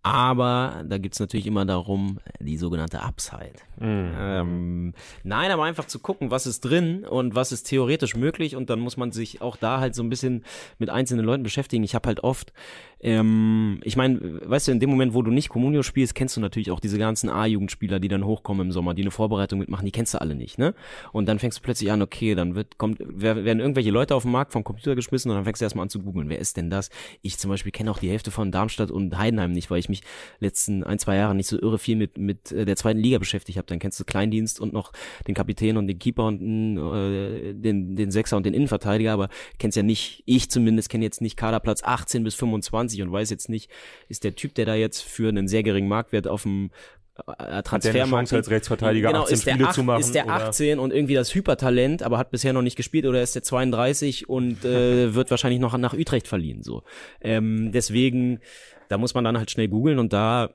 Aber da gibt's natürlich immer darum, die sogenannte Upside. Ähm, nein, aber einfach zu gucken, was ist drin und was ist theoretisch möglich und dann muss man sich auch da halt so ein bisschen mit einzelnen Leuten beschäftigen. Ich habe halt oft, ähm, ich meine, weißt du, in dem Moment, wo du nicht Communio spielst, kennst du natürlich auch diese ganzen A-Jugendspieler, die dann hochkommen im Sommer, die eine Vorbereitung mitmachen, die kennst du alle nicht, ne? Und dann fängst du plötzlich an, okay, dann wird, kommt, wer- werden irgendwelche Leute auf den Markt vom Computer geschmissen und dann fängst du erstmal an zu googeln, wer ist denn das? Ich zum Beispiel kenne auch die Hälfte von Darmstadt und Heidenheim nicht, weil ich mich letzten ein, zwei Jahre nicht so irre viel mit, mit äh, der zweiten Liga beschäftigt habe. Dann kennst du Kleindienst und noch den Kapitän und den Keeper und äh, den, den Sechser und den Innenverteidiger, aber kennst ja nicht, ich zumindest kenne jetzt nicht Kaderplatz 18 bis 25 und weiß jetzt nicht, ist der Typ, der da jetzt für einen sehr geringen Marktwert auf dem äh, Transfermarkt als Rechtsverteidiger genau, 18 ist der Spiele acht- zu machen? Ist der oder? 18 und irgendwie das Hypertalent, aber hat bisher noch nicht gespielt oder ist der 32 und äh, wird wahrscheinlich noch nach Utrecht verliehen. So, ähm, deswegen, da muss man dann halt schnell googeln und da,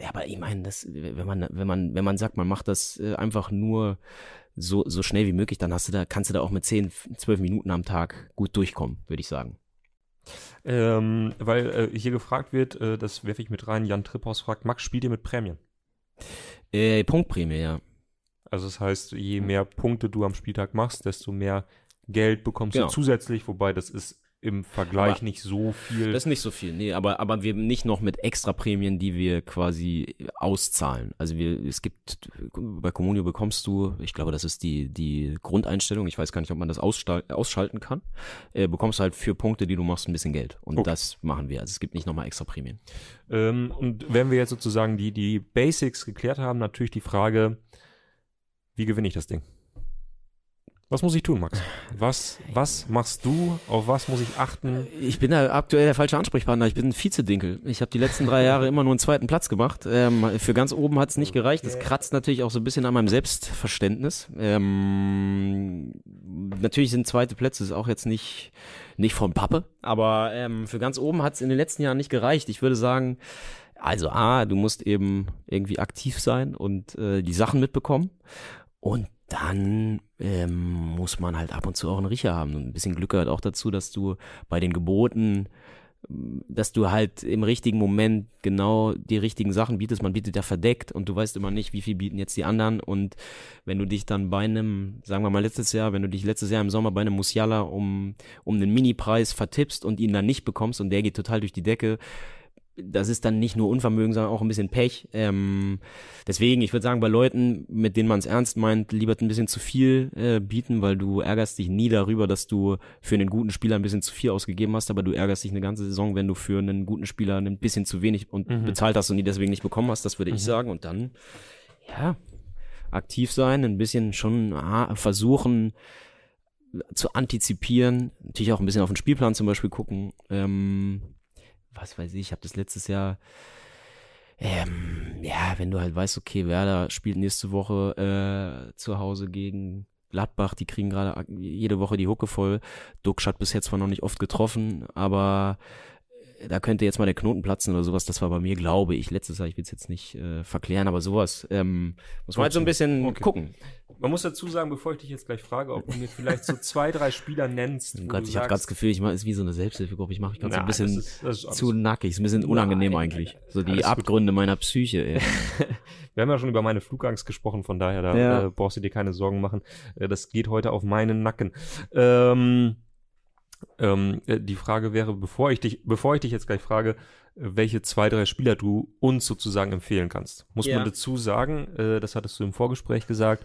ja, aber ich meine, das, wenn man, wenn man, wenn man sagt, man macht das äh, einfach nur so so schnell wie möglich, dann hast du da, kannst du da auch mit 10, 12 Minuten am Tag gut durchkommen, würde ich sagen. Ähm, weil äh, hier gefragt wird, äh, das werfe ich mit rein, Jan Tripphaus fragt, Max, spielt ihr mit Prämien? Äh, Punktprämie, ja. Also das heißt, je mehr Punkte du am Spieltag machst, desto mehr Geld bekommst Genau. du zusätzlich, wobei das ist im Vergleich Aber nicht so viel. Das ist nicht so viel, nee, aber, aber wir nicht noch mit extra Prämien, die wir quasi auszahlen. Also wir, es gibt, bei Communio bekommst du, ich glaube, das ist die, die Grundeinstellung, ich weiß gar nicht, ob man das ausschalten kann, äh, bekommst du halt für Punkte, die du machst, ein bisschen Geld. Und Okay. das machen wir. Also es gibt nicht nochmal extra Prämien. Ähm, und wenn wir jetzt sozusagen die, die Basics geklärt haben, natürlich die Frage, wie gewinne ich das Ding? Was muss ich tun, Max? Was, was machst du? Auf was muss ich achten? Ich bin da aktuell der falsche Ansprechpartner. Ich bin ein Vizedinkel. Ich habe die letzten drei Jahre immer nur einen zweiten Platz gemacht. Ähm, für ganz oben hat es nicht gereicht. Das kratzt natürlich auch so ein bisschen an meinem Selbstverständnis. Ähm, natürlich sind zweite Plätze ist auch jetzt nicht nicht von Pappe, aber ähm, für ganz oben hat es in den letzten Jahren nicht gereicht. Ich würde sagen, also A, du musst eben irgendwie aktiv sein und äh, die Sachen mitbekommen. Und dann ähm, muss man halt ab und zu auch einen Riecher haben. Und ein bisschen Glück gehört auch dazu, dass du bei den Geboten, ähm, dass du halt im richtigen Moment genau die richtigen Sachen bietest. Man bietet ja verdeckt und du weißt immer nicht, wie viel bieten jetzt die anderen. Und wenn du dich dann bei einem, sagen wir mal letztes Jahr, wenn du dich letztes Jahr im Sommer bei einem Musiala um, um einen Mini-Preis vertippst und ihn dann nicht bekommst und der geht total durch die Decke, das ist dann nicht nur Unvermögen, sondern auch ein bisschen Pech. Ähm, deswegen, ich würde sagen, bei Leuten, mit denen man es ernst meint, lieber ein bisschen zu viel äh, bieten, weil du ärgerst dich nie darüber, dass du für einen guten Spieler ein bisschen zu viel ausgegeben hast, aber du ärgerst dich eine ganze Saison, wenn du für einen guten Spieler ein bisschen zu wenig und Mhm. bezahlt hast und die deswegen nicht bekommen hast, das würde ich sagen. Und dann, ja, aktiv sein, ein bisschen schon ah, versuchen zu antizipieren, natürlich auch ein bisschen auf den Spielplan zum Beispiel gucken. Ähm, was weiß ich, ich habe das letztes Jahr ähm, ja, wenn du halt weißt, okay, Werder spielt nächste Woche äh, zu Hause gegen Gladbach, die kriegen gerade jede Woche die Hucke voll. Duxch hat bis jetzt zwar noch nicht oft getroffen, aber da könnte jetzt mal der Knoten platzen oder sowas. Das war bei mir, glaube ich, letztes Jahr, ich will es jetzt nicht äh, verklären, aber sowas ähm, muss man halt so ein bisschen okay. gucken. Man muss dazu sagen, bevor ich dich jetzt gleich frage, ob du mir vielleicht so zwei, drei Spieler nennst. Oh Gott, ich habe gerade das Gefühl, ich mache es wie so eine Selbsthilfegruppe. Ich mache mich gerade so ein bisschen das ist, das ist zu nackig, ist ein bisschen unangenehm Nein, eigentlich. So die Abgründe gut. meiner Psyche. Wir haben ja schon über meine Flugangst gesprochen, von daher da ja. äh, brauchst du dir keine Sorgen machen. Äh, das geht heute auf meinen Nacken. Ähm, ähm, äh, die Frage wäre, bevor ich dich, bevor ich dich jetzt gleich frage, welche zwei, drei Spieler du uns sozusagen empfehlen kannst. Muss ja. man dazu sagen, äh, das hattest du im Vorgespräch gesagt,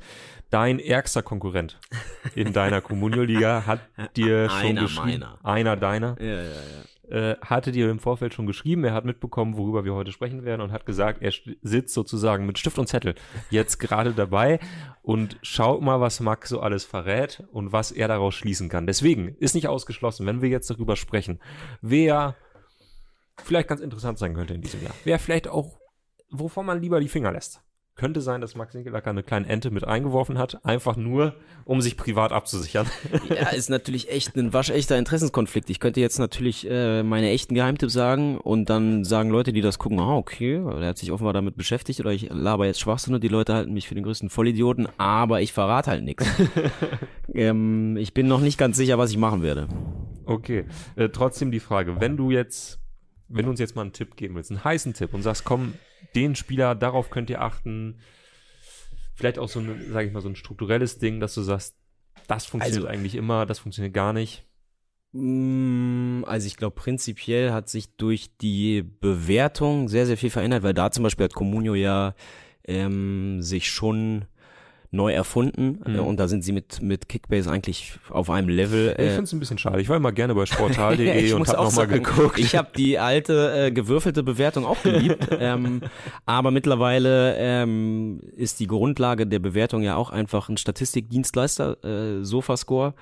dein ärgster Konkurrent in deiner Communio-Liga hat dir schon einer geschrieben, meiner. einer deiner, ja, ja, ja äh, hatte dir im Vorfeld schon geschrieben, er hat mitbekommen, worüber wir heute sprechen werden und hat gesagt, er sitzt sozusagen mit Stift und Zettel jetzt gerade dabei und schaut mal, was Max so alles verrät und was er daraus schließen kann. Deswegen ist nicht ausgeschlossen, wenn wir jetzt darüber sprechen, wer vielleicht ganz interessant sein könnte in diesem Jahr. Wer vielleicht auch, wovon man lieber die Finger lässt. Könnte sein, dass Max Ninkelacker eine kleine Ente mit eingeworfen hat, einfach nur, um sich privat abzusichern. Ja, ist natürlich echt ein waschechter Interessenskonflikt. Ich könnte jetzt natürlich äh, meine echten Geheimtipps sagen und dann sagen Leute, die das gucken, ah, okay, der hat sich offenbar damit beschäftigt oder ich laber jetzt Schwachsinn und die Leute halten mich für den größten Vollidioten, aber ich verrate halt nichts. ähm, ich bin noch nicht ganz sicher, was ich machen werde. Okay, äh, trotzdem die Frage, wenn du jetzt wenn du uns jetzt mal einen Tipp geben willst, einen heißen Tipp und sagst, komm, den Spieler, darauf könnt ihr achten, vielleicht auch so ein, sage ich mal, so ein strukturelles Ding, dass du sagst, das funktioniert also, eigentlich immer, das funktioniert gar nicht. Mm, also ich glaube, prinzipiell hat sich durch die Bewertung sehr, sehr viel verändert, weil da zum Beispiel hat Comunio ja ähm, sich schon neu erfunden mhm. und da sind sie mit, mit Kickbase eigentlich auf einem Level. ich finde es ein bisschen schade. Ich war immer gerne bei sportal.de und habe nochmal geguckt. Ich habe die alte äh, gewürfelte Bewertung auch geliebt, ähm, aber mittlerweile ähm, ist die Grundlage der Bewertung ja auch einfach ein Statistikdienstleister, äh, Sofascore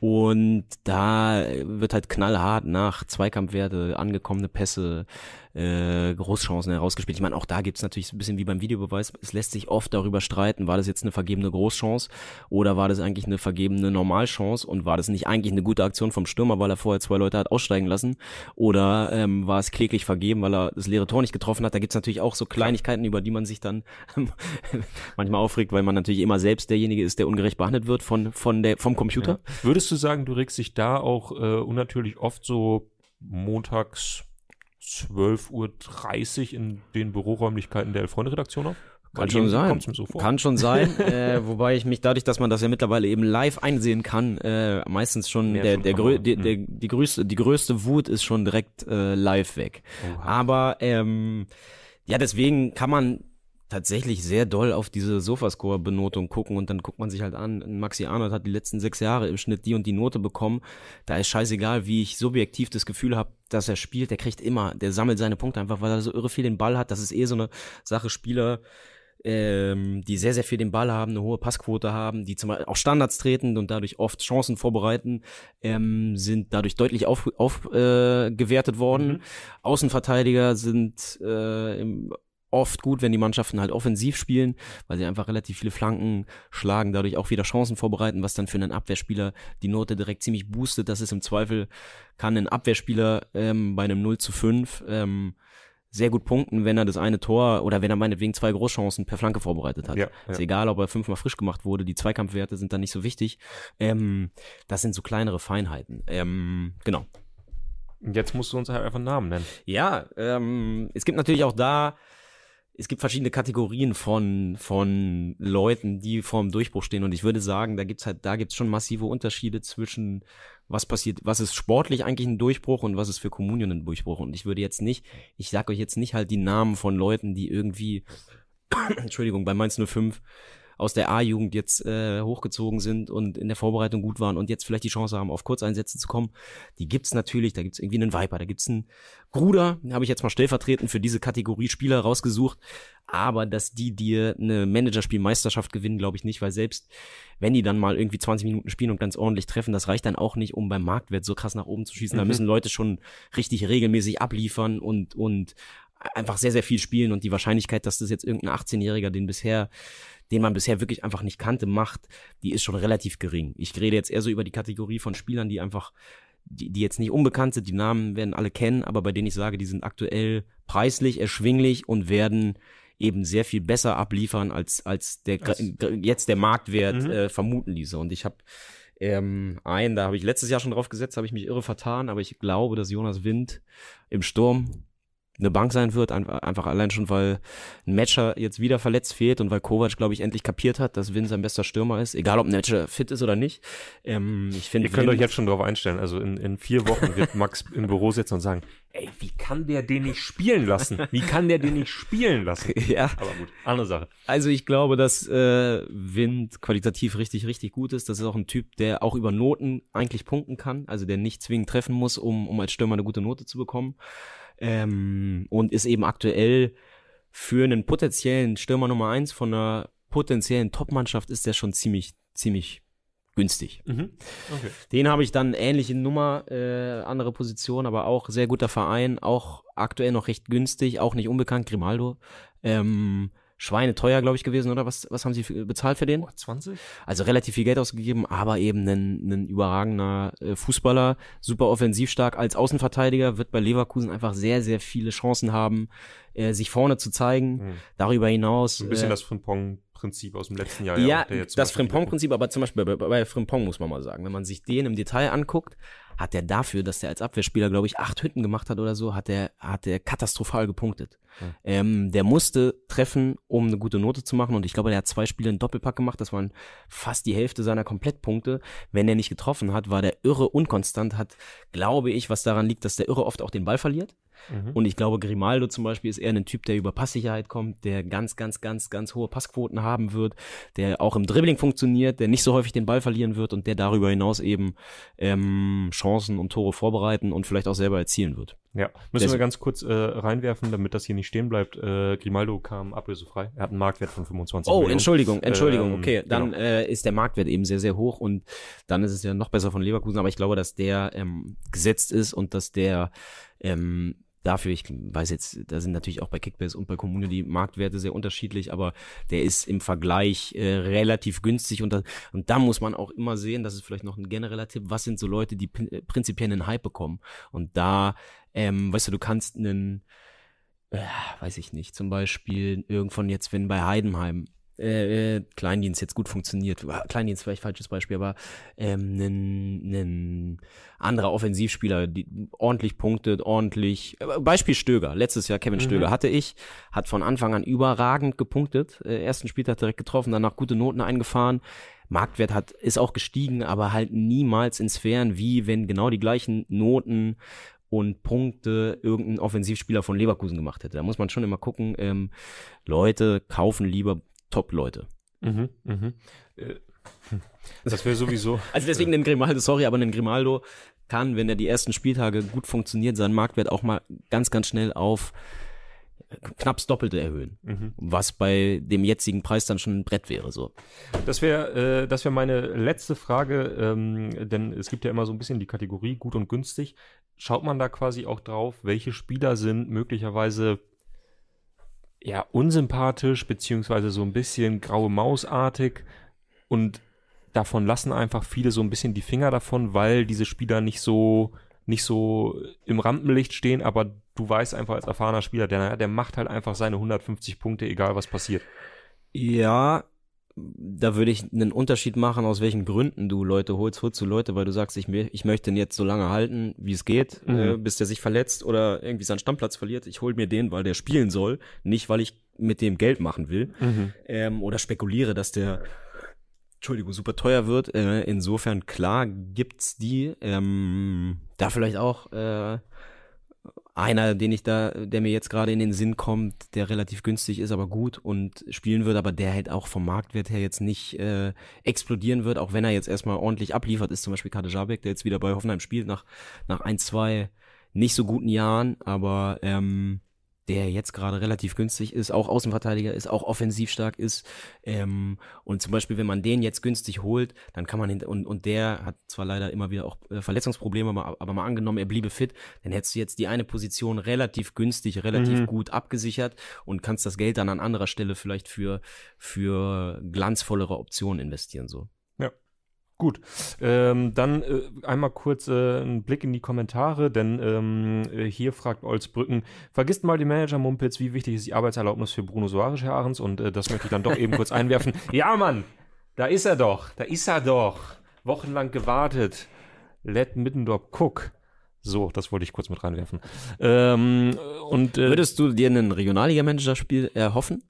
und da wird halt knallhart nach Zweikampfwerte, angekommene Pässe, äh, Großchancen herausgespielt. Ich meine, auch da gibt's natürlich ein bisschen wie beim Videobeweis, es lässt sich oft darüber streiten, war das jetzt eine vergebene Großchance oder war das eigentlich eine vergebene Normalchance und war das nicht eigentlich eine gute Aktion vom Stürmer, weil er vorher zwei Leute hat aussteigen lassen oder ähm, war es kläglich vergeben, weil er das leere Tor nicht getroffen hat. Da gibt's natürlich auch so Kleinigkeiten, über die man sich dann manchmal aufregt, weil man natürlich immer selbst derjenige ist, der ungerecht behandelt wird von, von der, vom Computer. Ja. Würdest du sagen, du regst dich da auch äh, unnatürlich oft so montags 12.30 Uhr in den Büroräumlichkeiten der Elf-Freunde-Redaktion auf? Kann schon sein. So kann schon sein. äh, wobei ich mich dadurch, dass man das ja mittlerweile eben live einsehen kann, äh, meistens schon Mehr der schon der, grö die, der die größte die größte Wut ist schon direkt äh, live weg. Oha. Aber ähm, ja, deswegen kann man tatsächlich sehr doll auf diese Sofascore-Benotung gucken und dann guckt man sich halt an, Maxi Arnold hat die letzten sechs Jahre im Schnitt die und die Note bekommen. Da ist scheißegal, wie ich subjektiv das Gefühl habe, dass er spielt. Der kriegt immer, der sammelt seine Punkte einfach, weil er so irre viel den Ball hat. Das ist eh so eine Sache, Spieler, ähm, die sehr, sehr viel den Ball haben, eine hohe Passquote haben, die zum Beispiel auch Standards treten und dadurch oft Chancen vorbereiten, ähm, sind dadurch deutlich aufgewertet auf, äh, gewertet worden. Mhm. Außenverteidiger sind äh, im oft gut, wenn die Mannschaften halt offensiv spielen, weil sie einfach relativ viele Flanken schlagen, dadurch auch wieder Chancen vorbereiten, was dann für einen Abwehrspieler die Note direkt ziemlich boostet. Das ist im Zweifel, kann ein Abwehrspieler ähm, bei einem 0 zu 5 ähm, sehr gut punkten, wenn er das eine Tor oder wenn er meinetwegen zwei Großchancen per Flanke vorbereitet hat. Ja, ja. Ist egal, ob er fünfmal frisch gemacht wurde, die Zweikampfwerte sind dann nicht so wichtig. Ähm, das sind so kleinere Feinheiten. Ähm, genau. Jetzt musst du uns halt einfach einen Namen nennen. Ja, ähm, es gibt natürlich auch da es gibt verschiedene Kategorien von, von Leuten, die vorm Durchbruch stehen. Und ich würde sagen, da gibt's halt, da gibt's schon massive Unterschiede zwischen was passiert, was ist sportlich eigentlich ein Durchbruch und was ist für Kommunion ein Durchbruch. Und ich würde jetzt nicht, ich sag euch jetzt nicht halt die Namen von Leuten, die irgendwie, Entschuldigung, bei Mainz 05 aus der A-Jugend jetzt äh, hochgezogen sind und in der Vorbereitung gut waren und jetzt vielleicht die Chance haben, auf Kurzeinsätze zu kommen. Die gibt's natürlich, da gibt's irgendwie einen Viper, da gibt's einen Gruder, habe ich jetzt mal stellvertretend für diese Kategorie Spieler rausgesucht. Aber dass die dir eine Managerspielmeisterschaft gewinnen, glaube ich nicht, weil selbst wenn die dann mal irgendwie 20 Minuten spielen und ganz ordentlich treffen, das reicht dann auch nicht, um beim Marktwert so krass nach oben zu schießen. Da Mhm. müssen Leute schon richtig regelmäßig abliefern und, und einfach sehr, sehr viel spielen und die Wahrscheinlichkeit, dass das jetzt irgendein 18-Jähriger, den bisher, den man bisher wirklich einfach nicht kannte, macht, die ist schon relativ gering. Ich rede jetzt eher so über die Kategorie von Spielern, die einfach, die, die jetzt nicht unbekannt sind, die Namen werden alle kennen, aber bei denen ich sage, die sind aktuell preislich, erschwinglich und werden eben sehr viel besser abliefern, als, als der Als- jetzt der Marktwert Mhm. äh, vermuten ließe. Und ich habe ähm, einen, da habe ich letztes Jahr schon drauf gesetzt, habe ich mich irre vertan, aber ich glaube, dass Jonas Wind im Sturm eine Bank sein wird, ein- einfach allein schon, weil ein Matcher jetzt wieder verletzt fehlt und weil Kovac, glaube ich, endlich kapiert hat, dass Wind sein bester Stürmer ist, egal ob ein Matcher fit ist oder nicht. Ähm, ich finde, Ihr könnt Wind- euch jetzt schon darauf einstellen. Also in, in vier Wochen wird Max im Büro sitzen und sagen, ey, wie kann der den nicht spielen lassen? Wie kann der den nicht spielen lassen? ja, Aber gut, andere Sache. Also ich glaube, dass äh, Wind qualitativ richtig, richtig gut ist. Das ist auch ein Typ, der auch über Noten eigentlich punkten kann, also der nicht zwingend treffen muss, um, um als Stürmer eine gute Note zu bekommen. Ähm, und ist eben aktuell für einen potenziellen Stürmer Nummer eins von einer potenziellen Top-Mannschaft ist der schon ziemlich, ziemlich günstig. Mhm. Okay. Den habe ich dann ähnliche Nummer, äh, andere Position, aber auch sehr guter Verein, auch aktuell noch recht günstig, auch nicht unbekannt, Grimaldo. Ähm, Schweine teuer, glaube ich, gewesen, oder? Was, was haben sie bezahlt für den? Oh, 20? Also relativ viel Geld ausgegeben, aber eben ein, ein überragender äh, Fußballer, super offensiv stark als Außenverteidiger, wird bei Leverkusen einfach sehr, sehr viele Chancen haben, äh, sich vorne zu zeigen. Mhm. Darüber hinaus. Ein bisschen äh, das Frimpong-Prinzip aus dem letzten Jahr. ja, zum das Frimpong-Prinzip, aber zum Beispiel bei, bei, bei Frimpong muss man mal sagen, wenn man sich den im Detail anguckt, hat er dafür, dass er als Abwehrspieler, glaube ich, acht Hütten gemacht hat oder so, hat er hat er katastrophal gepunktet. Hm. Ähm, der musste treffen, um eine gute Note zu machen und ich glaube, der hat zwei Spiele einen Doppelpack gemacht, das waren fast die Hälfte seiner Komplettpunkte. Wenn er nicht getroffen hat, war der irre unkonstant, hat, glaube ich, was daran liegt, dass der irre oft auch den Ball verliert. Mhm. Und ich glaube, Grimaldo zum Beispiel ist eher ein Typ, der über Passsicherheit kommt, der ganz, ganz, ganz, ganz hohe Passquoten haben wird, der auch im Dribbling funktioniert, der nicht so häufig den Ball verlieren wird und der darüber hinaus eben ähm, Chancen und Tore vorbereiten und vielleicht auch selber erzielen wird. Ja, müssen Des- wir ganz kurz äh, reinwerfen, damit das hier nicht stehen bleibt. Äh, Grimaldo kam ablösefrei. Er hat einen Marktwert von 25 Oh, Millionen. Entschuldigung, Entschuldigung, Ähm, okay. Dann genau. äh, ist der Marktwert eben sehr, sehr hoch und dann ist es ja noch besser von Leverkusen, aber ich glaube, dass der ähm, gesetzt ist und dass der ähm, dafür, ich weiß jetzt, da sind natürlich auch bei Kickbase und bei Kommune die Marktwerte sehr unterschiedlich, aber der ist im Vergleich äh, relativ günstig und da, und da muss man auch immer sehen, das ist vielleicht noch ein genereller Tipp, was sind so Leute, die äh, prinzipiell einen Hype bekommen? Und da, ähm, weißt du, du kannst einen äh, weiß ich nicht, zum Beispiel irgendwann jetzt, wenn bei Heidenheim äh, äh, Kleindienst jetzt gut funktioniert, Kleindienst vielleicht falsches Beispiel, aber ähm, ein, ein anderer Offensivspieler, die ordentlich punktet, ordentlich, äh, Beispiel Stöger, letztes Jahr Kevin Mhm. Stöger hatte ich, hat von Anfang an überragend gepunktet, äh, ersten Spieltag direkt getroffen, danach gute Noten eingefahren, Marktwert hat, ist auch gestiegen, aber halt niemals in Sphären wie wenn genau die gleichen Noten und Punkte irgendein Offensivspieler von Leverkusen gemacht hätte. Da muss man schon immer gucken, ähm, Leute kaufen lieber Top-Leute. Mhm, mhm. Äh, Das wäre sowieso. Also deswegen den Grimaldo, sorry, aber den Grimaldo kann, wenn er die ersten Spieltage gut funktioniert, seinen Marktwert auch mal ganz, ganz schnell auf knapp das Doppelte erhöhen. Mhm. Was bei dem jetzigen Preis dann schon ein Brett wäre, so. Das wäre äh, das wäre meine letzte Frage, ähm, denn es gibt ja immer so ein bisschen die Kategorie gut und günstig. Schaut man da quasi auch drauf, welche Spieler sind möglicherweise ja unsympathisch beziehungsweise so ein bisschen graue Mausartig und davon lassen einfach viele so ein bisschen die Finger davon, weil diese Spieler nicht so nicht so im Rampenlicht stehen, aber du weißt einfach als erfahrener Spieler, der, der macht halt einfach seine 150 Punkte, egal was passiert. Ja, da würde ich einen Unterschied machen, aus welchen Gründen du Leute holst. Holst du Leute, weil du sagst, ich, ich möchte ihn jetzt so lange halten, wie es geht, Mhm. äh, bis der sich verletzt oder irgendwie seinen Stammplatz verliert. Ich hol mir den, weil der spielen soll, nicht weil ich mit dem Geld machen will. Ähm, oder spekuliere, dass der Entschuldigung, super teuer wird. Äh, insofern, klar, gibt's die. Ähm, da vielleicht auch äh, einer, den ich da, der mir jetzt gerade in den Sinn kommt, der relativ günstig ist, aber gut und spielen wird, aber der halt auch vom Marktwert her jetzt nicht äh, explodieren wird, auch wenn er jetzt erstmal ordentlich abliefert, ist zum Beispiel Kade Jabek, der jetzt wieder bei Hoffenheim spielt nach, nach ein, zwei nicht so guten Jahren, aber ähm, der jetzt gerade relativ günstig ist, auch Außenverteidiger ist, auch offensiv stark ist. Ähm, und zum Beispiel, wenn man den jetzt günstig holt, dann kann man, und, und der hat zwar leider immer wieder auch äh, Verletzungsprobleme, aber, aber mal angenommen, er bliebe fit, dann hättest du jetzt die eine Position relativ günstig, relativ mhm. gut abgesichert und kannst das Geld dann an anderer Stelle vielleicht für, für glanzvollere Optionen investieren, so. Gut, ähm, dann äh, einmal kurz äh, ein Blick in die Kommentare, denn ähm, äh, hier fragt Olsbrücken, vergisst mal die Manager-Mumpitz, wie wichtig ist die Arbeitserlaubnis für Bruno Soares, Herr Ahrens? Und äh, das möchte ich dann doch eben kurz einwerfen. Ja, Mann, da ist er doch, da ist er doch. Wochenlang gewartet. Let Middendorp Cook. So, das wollte ich kurz mit reinwerfen. Ähm, und, äh, Würdest du dir ein Regionalliga-Manager-Spiel erhoffen?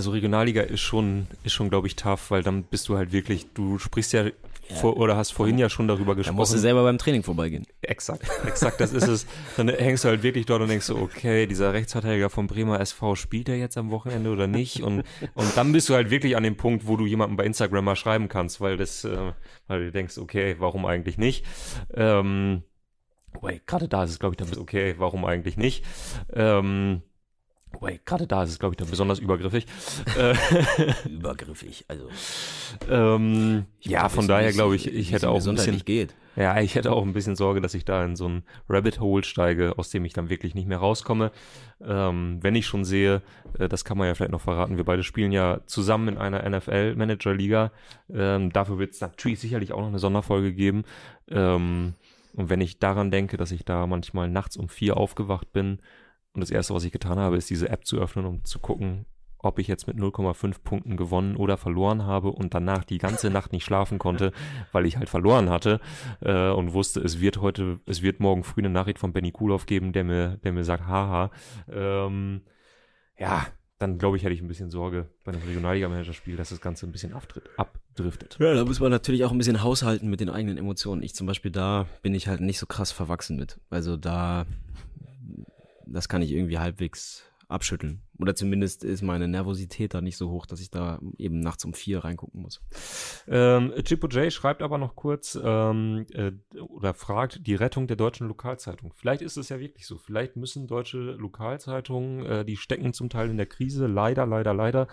Also Regionalliga ist schon, ist schon, glaube ich, tough, weil dann bist du halt wirklich, du sprichst ja, ja. Vor, oder hast vorhin ja schon darüber gesprochen. Da musst du selber beim Training vorbeigehen. Exakt, exakt, das ist es. Dann hängst du halt wirklich dort und denkst so, okay, dieser Rechtsverteidiger vom Bremer SV, spielt er jetzt am Wochenende oder nicht? Und, und dann bist du halt wirklich an dem Punkt, wo du jemandem bei Instagram mal schreiben kannst, weil das, äh, weil du denkst, okay, warum eigentlich nicht? Ähm, wait, gerade da ist es, glaube ich, dann okay, warum eigentlich nicht? Ähm, Wait, gerade da ist es, glaube ich, dann besonders übergriffig. Äh, übergriffig, also. Ähm, ja, von daher glaube ich, ich hätte auch ein bisschen. Geht. Ja, ich hätte auch ein bisschen Sorge, dass ich da in so ein Rabbit Hole steige, aus dem ich dann wirklich nicht mehr rauskomme. Ähm, wenn ich schon sehe, äh, das kann man ja vielleicht noch verraten, wir beide spielen ja zusammen in einer NFL-Manager-Liga. Ähm, dafür wird es natürlich sicherlich auch noch eine Sonderfolge geben. Ähm, und wenn ich daran denke, dass ich da manchmal nachts um vier aufgewacht bin, und das erste, was ich getan habe, ist diese App zu öffnen, um zu gucken, ob ich jetzt mit 0,5 Punkten gewonnen oder verloren habe und danach die ganze Nacht nicht schlafen konnte, weil ich halt verloren hatte äh, und wusste, es wird heute, es wird morgen früh eine Nachricht von Benny Kulov geben, der mir, der mir sagt, haha. Ähm, ja, dann glaube ich, hätte ich ein bisschen Sorge bei einem Regionalliga-Manager-Spiel, dass das Ganze ein bisschen abdriftet. Ja, da muss man natürlich auch ein bisschen haushalten mit den eigenen Emotionen. Ich zum Beispiel, da bin ich halt nicht so krass verwachsen mit. Also da das kann ich irgendwie halbwegs abschütteln. Oder zumindest ist meine Nervosität da nicht so hoch, dass ich da eben nachts um vier reingucken muss. Ähm, Chippo J schreibt aber noch kurz ähm, äh, oder fragt die Rettung der deutschen Lokalzeitung. Vielleicht ist es ja wirklich so. Vielleicht müssen deutsche Lokalzeitungen, äh, die stecken zum Teil in der Krise, leider, leider, leider,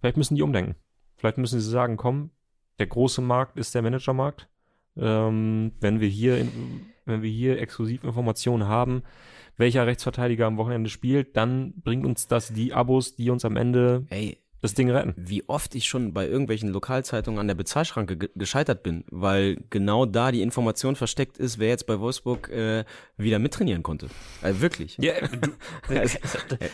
vielleicht müssen die umdenken. Vielleicht müssen sie sagen, komm, der große Markt ist der Managermarkt. Ähm, wenn wir hier, in, wenn wir hier Exklusivinformationen haben, welcher Rechtsverteidiger am Wochenende spielt, dann bringt uns das die Abos, die uns am Ende Ey, das Ding retten. Wie oft ich schon bei irgendwelchen Lokalzeitungen an der Bezahlschranke ge gescheitert bin, weil genau da die Information versteckt ist, wer jetzt bei Wolfsburg äh, wieder mittrainieren konnte. Also wirklich. Ja, du,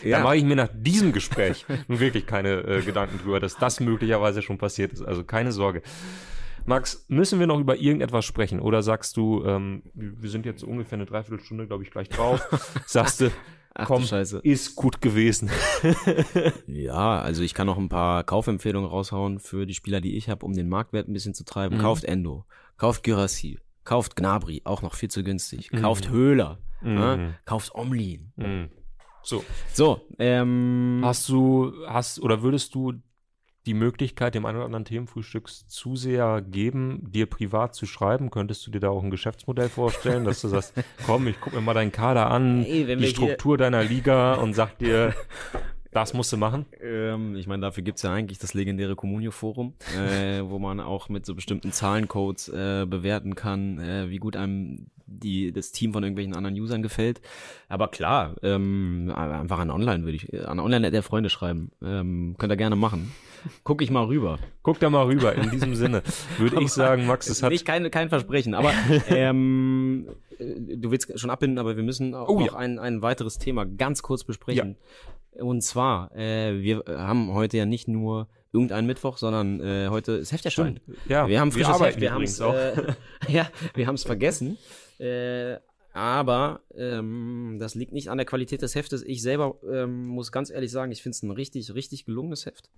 ja. da mache ich mir nach diesem Gespräch nun wirklich keine äh, Gedanken drüber, dass das möglicherweise schon passiert ist. Also keine Sorge. Max, müssen wir noch über irgendetwas sprechen? Oder sagst du, ähm, wir sind jetzt ungefähr eine Dreiviertelstunde, glaube ich, gleich drauf. sagst du, Ach, komm, ist gut gewesen. ja, also ich kann noch ein paar Kaufempfehlungen raushauen für die Spieler, die ich habe, um den Marktwert ein bisschen zu treiben. Mhm. Kauft Endo, kauft Gyrassi, kauft Gnabri, auch noch viel zu günstig. Mhm. Kauft Höhler, mhm. äh, kauft Omlin. Mhm. So. So, ähm, hast du, hast, oder würdest du die Möglichkeit, dem einen oder anderen Themenfrühstück zu sehr geben, dir privat zu schreiben? Könntest du dir da auch ein Geschäftsmodell vorstellen, dass du sagst, komm, ich guck mir mal deinen Kader an, hey, die Struktur deiner Liga und sag dir, das musst du machen? Ähm, ich meine, dafür gibt's ja eigentlich das legendäre Communio-Forum, äh, wo man auch mit so bestimmten Zahlencodes äh, bewerten kann, äh, wie gut einem die, das Team von irgendwelchen anderen Usern gefällt. Aber klar, ähm, einfach an Online würde ich, an Online der Freunde schreiben. Ähm, könnt ihr gerne machen. Guck ich mal rüber. Guck da mal rüber. In diesem Sinne würde ich sagen, Max, es hat. Nicht kein, kein Versprechen, aber ähm, äh, du willst schon abbinden, aber wir müssen auch oh, noch ja. ein, ein weiteres Thema ganz kurz besprechen. Ja. Und zwar, äh, wir haben heute ja nicht nur irgendeinen Mittwoch, sondern äh, heute ist Hefterschein. Ja, wir haben frisches wir Heft, wir haben es äh, ja, wir haben es vergessen. Äh, aber ähm, das liegt nicht an der Qualität des Heftes. Ich selber ähm, muss ganz ehrlich sagen, ich finde es ein richtig, richtig gelungenes Heft.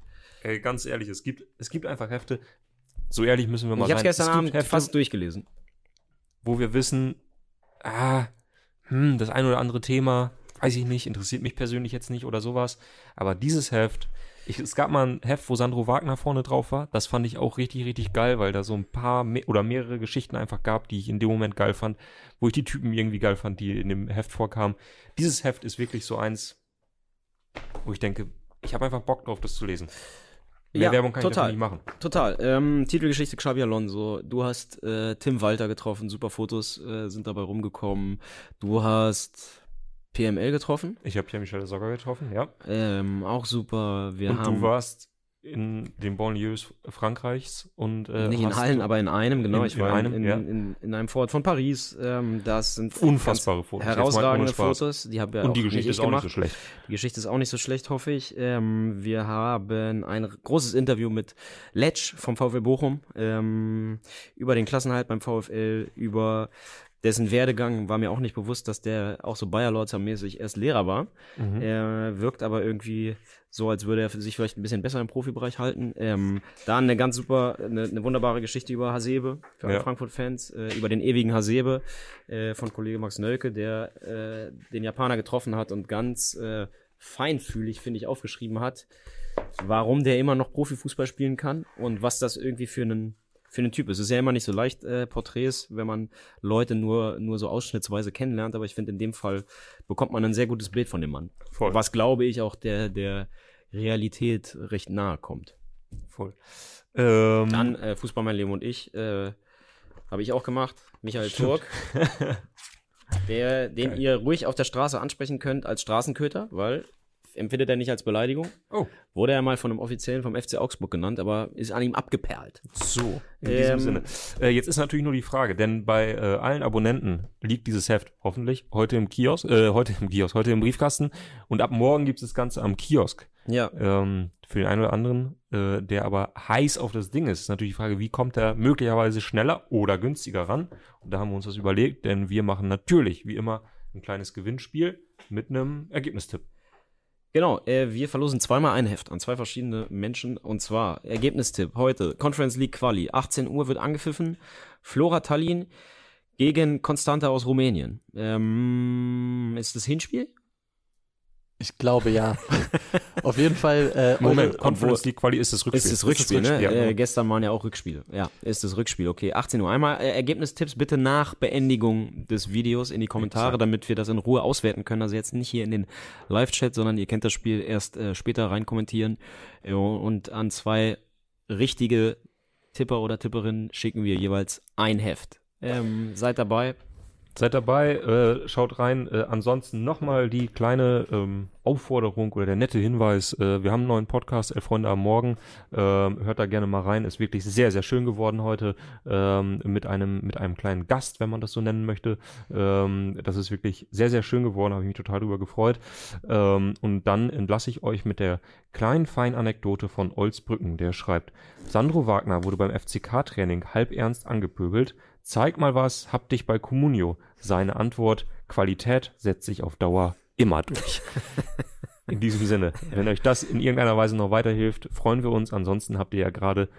Ey, ganz ehrlich, es gibt, es gibt einfach Hefte. So ehrlich müssen wir mal ich sein. Ich habe gestern Abend Hefte, fast durchgelesen. Wo wir wissen, ah, hm, das ein oder andere Thema, weiß ich nicht, interessiert mich persönlich jetzt nicht oder sowas. Aber dieses Heft, ich, es gab mal ein Heft, wo Sandro Wagner vorne drauf war. Das fand ich auch richtig, richtig geil, weil da so ein paar me oder mehrere Geschichten einfach gab, die ich in dem Moment geil fand, wo ich die Typen irgendwie geil fand, die in dem Heft vorkamen. Dieses Heft ist wirklich so eins, wo ich denke, ich habe einfach Bock drauf, das zu lesen. Mehr Ja, Werbung kann ich total. dafür nicht machen. Total. Ähm, Titelgeschichte Xabi Alonso. Du hast äh, Tim Walter getroffen. Super Fotos äh, sind dabei rumgekommen. Du hast PML getroffen. Ich habe ja Michel Sogger getroffen, ja. Ähm, auch super. Wir und haben du warst in den Banlieues Frankreichs und äh, nicht in hast Hallen, aber in einem, genau. In- ich in war einem, in, ja. in, in einem Vorort von Paris. Ähm, das sind unfassbare Fotos. Herausragende. Fotos. Die haben wir Und die Geschichte ich ist auch gemacht. nicht so schlecht. Die Geschichte ist auch nicht so schlecht, hoffe ich. Ähm, wir haben ein großes Interview mit Letsch vom VfL Bochum ähm, über den Klassenhalt beim VfL, über dessen Werdegang war mir auch nicht bewusst, dass der auch so Bayerlorzer-mäßig erst Lehrer war. Mhm. Er wirkt aber irgendwie so, als würde er sich vielleicht ein bisschen besser im Profibereich halten. Ähm, da eine ganz super, eine, eine wunderbare Geschichte über Hasebe für alle Ja. Frankfurt-Fans, äh, über den ewigen Hasebe äh, von Kollege Max Nölke, der äh, den Japaner getroffen hat und ganz äh, feinfühlig, finde ich, aufgeschrieben hat, warum der immer noch Profifußball spielen kann und was das irgendwie für einen für einen Typ ist. Es ist ja immer nicht so leicht, äh, Porträts, wenn man Leute nur, nur so ausschnittsweise kennenlernt, aber ich finde, in dem Fall bekommt man ein sehr gutes Bild von dem Mann. Voll. Was, glaube ich, auch der, der Realität recht nahe kommt. Voll. Ähm, Dann äh, Fußball, mein Leben und ich, äh, habe ich auch gemacht. Michael Turk, der, den Geil. ihr ruhig auf der Straße ansprechen könnt als Straßenköter, weil empfindet er nicht als Beleidigung. oh, Wurde er mal von einem Offiziellen vom FC Augsburg genannt, aber ist an ihm abgeperlt. so. In Ähm, diesem Sinne. Äh, jetzt ist natürlich nur die Frage, denn bei äh, allen Abonnenten liegt dieses Heft hoffentlich heute im Kiosk, äh, heute im Kiosk, heute im Briefkasten und ab morgen gibt es das Ganze am Kiosk. Ja, Ähm, für den einen oder anderen, äh, der aber heiß auf das Ding ist, ist natürlich die Frage, wie kommt er möglicherweise schneller oder günstiger ran? Und da haben wir uns das überlegt, denn wir machen natürlich, wie immer, ein kleines Gewinnspiel mit einem Ergebnistipp. Genau, äh, wir verlosen zweimal ein Heft an zwei verschiedene Menschen. Und zwar, Ergebnistipp heute, Conference League Quali, 18 Uhr wird angepfiffen. Flora Tallinn gegen Constanta aus Rumänien. Ähm, ist das Hinspiel? Ich glaube ja. Auf jeden Fall. Äh, Moment, eure- Conference League Quali ist das Rückspiel. Ist das Rückspiel, ne? ja, äh, genau. gestern waren ja auch Rückspiele. Ja, ist das Rückspiel. Okay, 18 Uhr. Einmal äh, Ergebnistipps bitte nach Beendigung des Videos in die Kommentare, Exakt. damit wir das in Ruhe auswerten können. Also jetzt nicht hier in den Live-Chat, sondern ihr kennt das Spiel erst äh, später rein kommentieren. Und an zwei richtige Tipper oder Tipperinnen schicken wir jeweils ein Heft. Ähm, seid dabei. Seid dabei, äh, schaut rein. Äh, ansonsten nochmal die kleine ähm, Aufforderung oder der nette Hinweis. Äh, wir haben einen neuen Podcast, Elf Freunde am Morgen. Ähm, hört da gerne mal rein. Ist wirklich sehr, sehr schön geworden heute. Ähm, mit einem, mit einem kleinen Gast, wenn man das so nennen möchte. Ähm, das ist wirklich sehr, sehr schön geworden. Habe ich mich total drüber gefreut. Ähm, und dann entlasse ich euch mit der kleinen feinen Anekdote von Olsbrücken, der schreibt, Sandro Wagner wurde beim FCK-Training halb ernst angepöbelt. Zeig mal was, hab dich bei Comunio. Seine Antwort, Qualität setzt sich auf Dauer immer durch. in diesem Sinne, wenn euch das in irgendeiner Weise noch weiterhilft, freuen wir uns. Ansonsten habt ihr ja gerade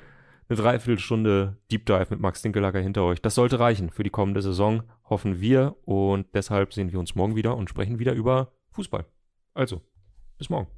eine Dreiviertelstunde Deep Dive mit Max Dinkelacker hinter euch. Das sollte reichen für die kommende Saison, hoffen wir. Und deshalb sehen wir uns morgen wieder und sprechen wieder über Fußball. Also, bis morgen.